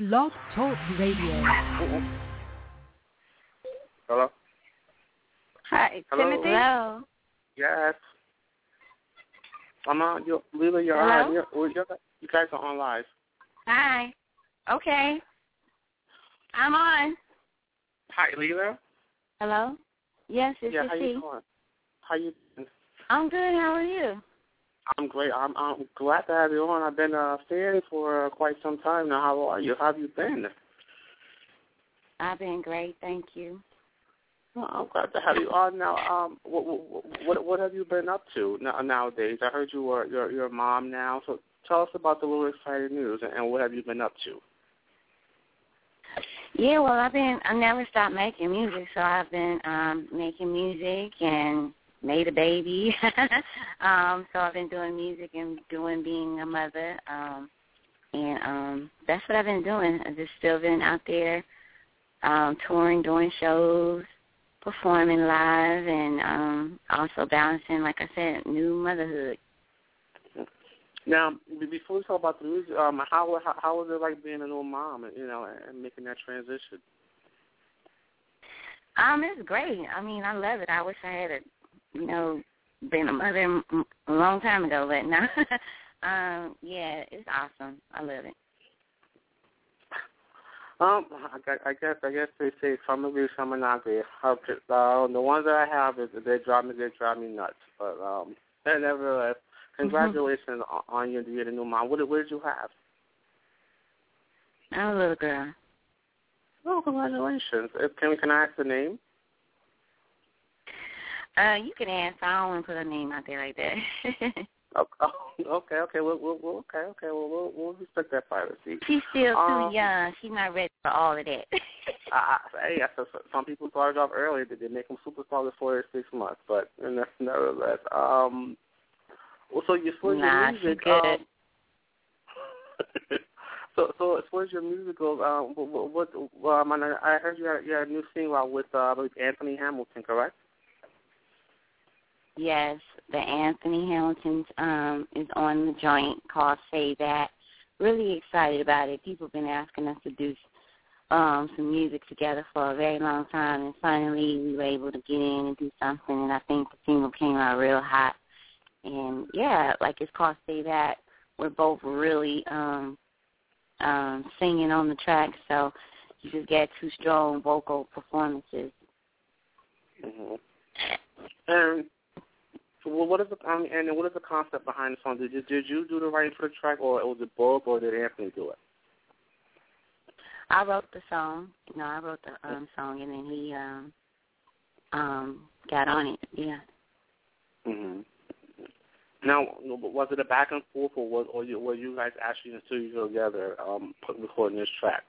Blog Talk Radio. Hello? Hi, Hello? Timothy. Hello. Yes. I'm on. You, Leela, you're Hello? on. You're, you're, you guys are on live. Hi. Okay. I'm on. Hi, Leela. Hello. Yes, this yeah, how she. you doing? How you doing? I'm good. How are you? I'm great. I'm I'm glad to have you on. I've been a fan for uh, quite some time now. How are you? How have you been? I've been great. Thank you. Well, I'm glad to have you on now. Um, what what what, what have you been up to now, nowadays? I heard you were you're you're a mom now. So tell us about the little exciting news and, and what have you been up to? Yeah, well, I've been. I never stopped making music, so I've been um making music and made a baby. um, so I've been doing music and doing being a mother. Um, and um, that's what I've been doing. I've just still been out there um, touring, doing shows, performing live, and um, also balancing, like I said, new motherhood. Now, before we talk about the music, um, how how, how was it like being a new mom, and, you know, and making that transition? Um, it's great. I mean, I love it. I wish I had, a, you know, been a mother a long time ago, but now, um, yeah, it's awesome. I love it. Um, I, I guess I guess they say some agree, some are not agree. Uh, the ones that I have is they drive me they drive me nuts. But um, nevertheless, congratulations on, on your a new mom. What did what did you have? I'm a little girl. Oh, congratulations! Uh, Can can I ask the name? Uh, you can ask. I don't want to put a name out there like that. Oh, oh, okay, okay, we'll, we'll, we'll okay, okay, well, we'll, we'll respect that privacy. She's still too Um, young. She's not ready for all of that. I, I, hey, I, so- some people started off early. They, they make them superstars before they're six months, but and that's nevertheless. Um, well, so you for nah, your she's music, good. um, so so as far as your music goes, um, what, what um, I I heard you had, you had a new single out with uh, I believe Anthony Hamilton, correct? Yes, the Anthony Hamilton um, is on the joint called Say That. Really excited about it. People have been asking us to do um, some music together for a very long time, and finally we were able to get in and do something. And I think the single came out real hot. And yeah, like it's called Say That. We're both really um, um, singing on the track, so you just get two strong vocal performances. Mm-hmm. And so what is the um, and what is the concept behind the song? Did you did you do the writing for the track, or was it both, or did Anthony do it? I wrote the song. No, I wrote the um song, and then he um um got on it. Yeah. hmm Now, was it a back and forth, or was or you, were you guys actually in the studio together, um, recording this track?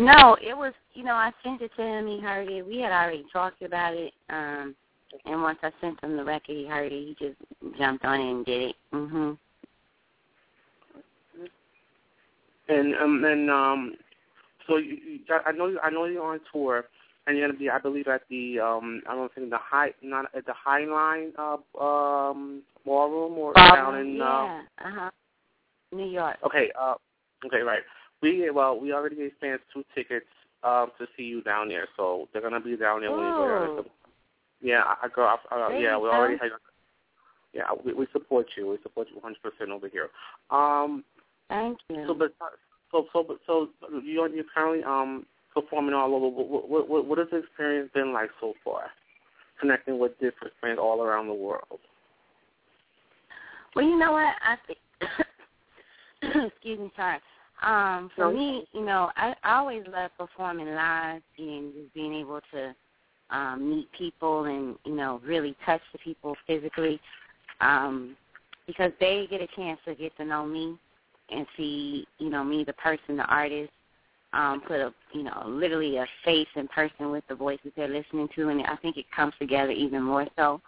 No, it was. You know, I sent it to him. He heard it. We had already talked about it. Um, and once I sent him the record, he heard it. He just jumped on it and did it. Mhm. And um, and um, so you, I know you, I know you're on tour, and you're gonna be, I believe, at the um, I don't think the high, not at the High Line uh, um, ballroom or down in yeah. uh, Uh huh. New York. Okay, uh, okay, right. We well, we already gave fans two tickets um to see you down there, so they're gonna be down there when you go down yeah, I, I go. I, uh, yeah, we already had. Yeah, we, we support you. We support you 100 percent over here. Um, Thank you. so but so so but so you're you're currently um performing all over. What what what, what has the experience been like so far? Connecting with different friends all around the world. Well, you know what? I think. excuse me, sorry. Um, for No. me, you know, I, I always love performing live and just being able to um, meet people and you know really touch the people physically, um, because they get a chance to get to know me and see you know me, the person, the artist. Um, put a you know literally a face in person with the voices they're listening to, and I think it comes together even more so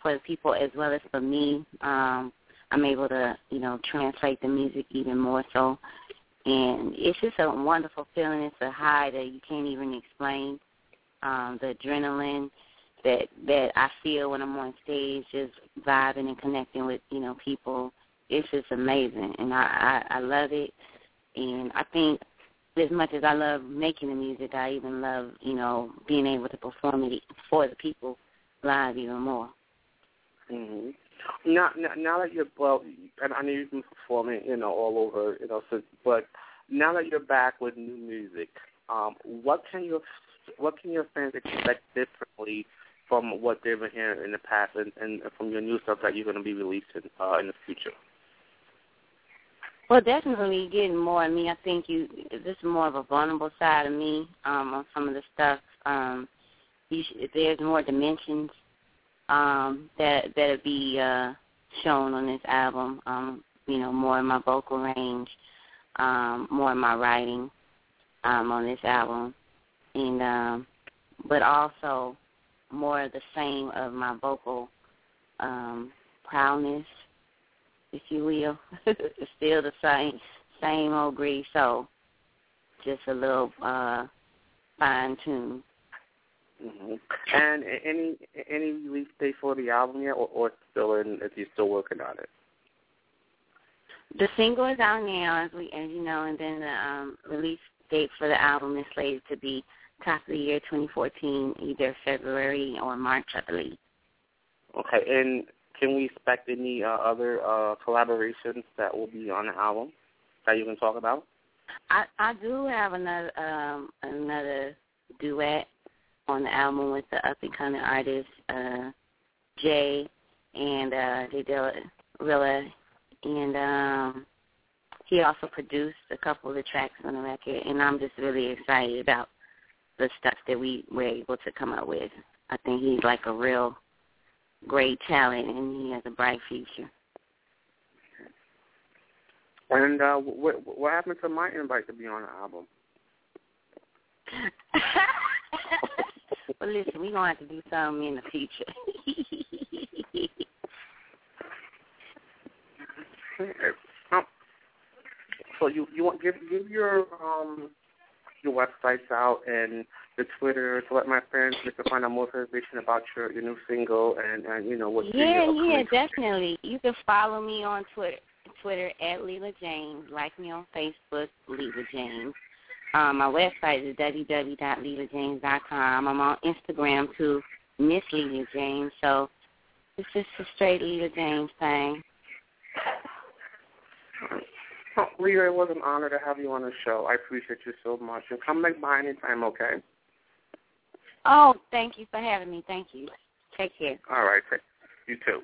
for the people as well as for me. Um, I'm able to, you know, translate the music even more so. And it's just a wonderful feeling. It's a high that you can't even explain. Um, the adrenaline that that I feel when I'm on stage, just vibing and connecting with, you know, people. It's just amazing, and I I, I love it. And I think as much as I love making the music, I even love, you know, being able to perform it for the people live even more. Mm-hmm. Now, now, now that you're well, and I know you've been performing, you know, all over, you know, so, but now that you're back with new music, um, what can your what can your fans expect differently from what they've been hearing in the past, and, and from your new stuff that you're going to be releasing uh, in the future? Well, definitely getting more of me. I think you this is more of a vulnerable side of me um, on some of the stuff. Um, you there's more dimensions um, that that'll be uh, shown on this album. Um, you know, more in my vocal range, um, more in my writing um, on this album, and um, but also more of the same of my vocal um, proudness if you will. it's still the same same old grease, so just a little uh fine tune. Mm-hmm. And any any release date for the album yet, or, or still in? If you're still working on it. The single is out now, as we as you know, and then the um, release date for the album is slated to be top of the year 2014, either February or March, I believe. Okay, and can we expect any uh, other uh, collaborations that will be on the album that you can talk about? I I do have another um another duet on the album with the up and coming artist uh Jay and uh Jay Rilla and um he also produced a couple of the tracks on the record and I'm just really excited about the stuff that we were able to come up with. I think he's like a real great talent, and he has a bright future. And uh, what what happened to my invite to be on the album? well, listen, we're gonna have to do something in the future. um, so you you want give give your um your websites out and the Twitter to let my friends get to find out more information about your your new single and and you know what. Yeah, yeah, definitely. You can follow me on Twitter. Twitter at Leela James. Like me on Facebook, Leela James. Um, my website is www.leelajames.com. I'm on Instagram too, Miss Leela James. So it's just a straight Leela James thing. Leah, it was an honor to have you on the show. I appreciate you so much. And come back by anytime, okay? Oh, thank you for having me. Thank you. Take care. All right. You too.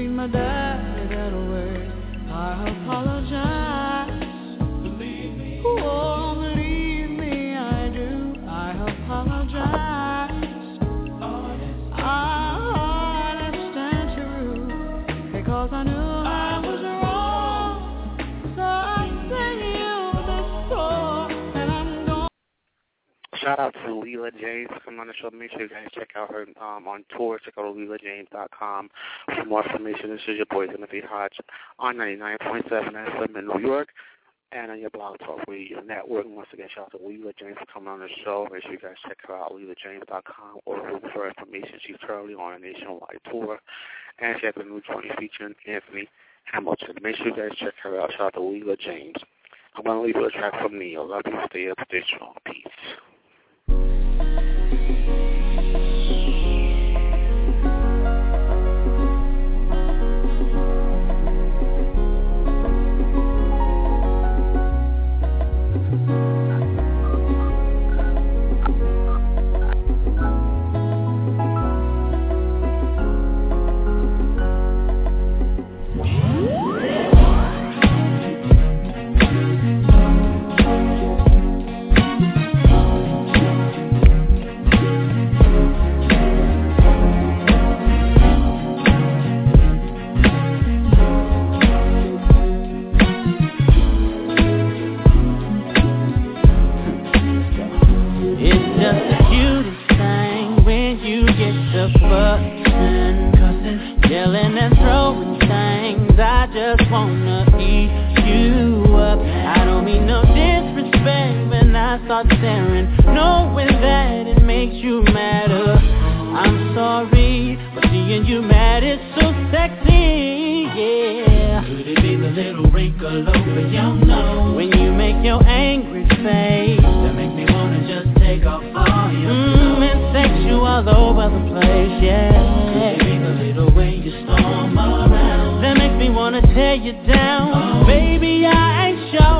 treat my dad without a word. I apologize. shout out to Leela James coming on the show. Make sure you guys check out her um, on tour. Check out LeelaJames.com for more information. This is your boy Timothy Hodge on 99.7 FM in New York and on your blog talk radio network. Once again, shout out to Leela James for coming on the show. Make sure you guys check her out, LeelaJames.com or look for information. She's currently on a nationwide tour, and she has a new joint featuring Anthony Hamilton. Make sure you guys check her out. Shout out to Leela James. I'm going to leave you a track from Ne-Yo. Love you. Stay up. Stay strong. Peace. start staring. Knowing that it makes you madder I'm sorry, but seeing you mad is so sexy, yeah. Could it be the little wrinkle over your nose? When you make your angry face. That makes me wanna just take off all your mm, clothes. it takes you all over the place, yeah. Could it be the little way you storm around? That makes me wanna tear you down. Oh. Baby, I ain't sure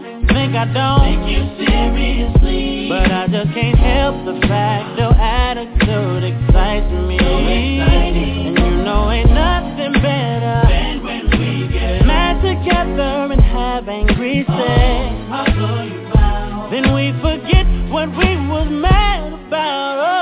think I don't take you seriously. But I just can't help the fact your attitude excites me. So and you know ain't nothing better than when we get mad together and have angry oh, sex. Oh, then we forget what we was mad about. Oh.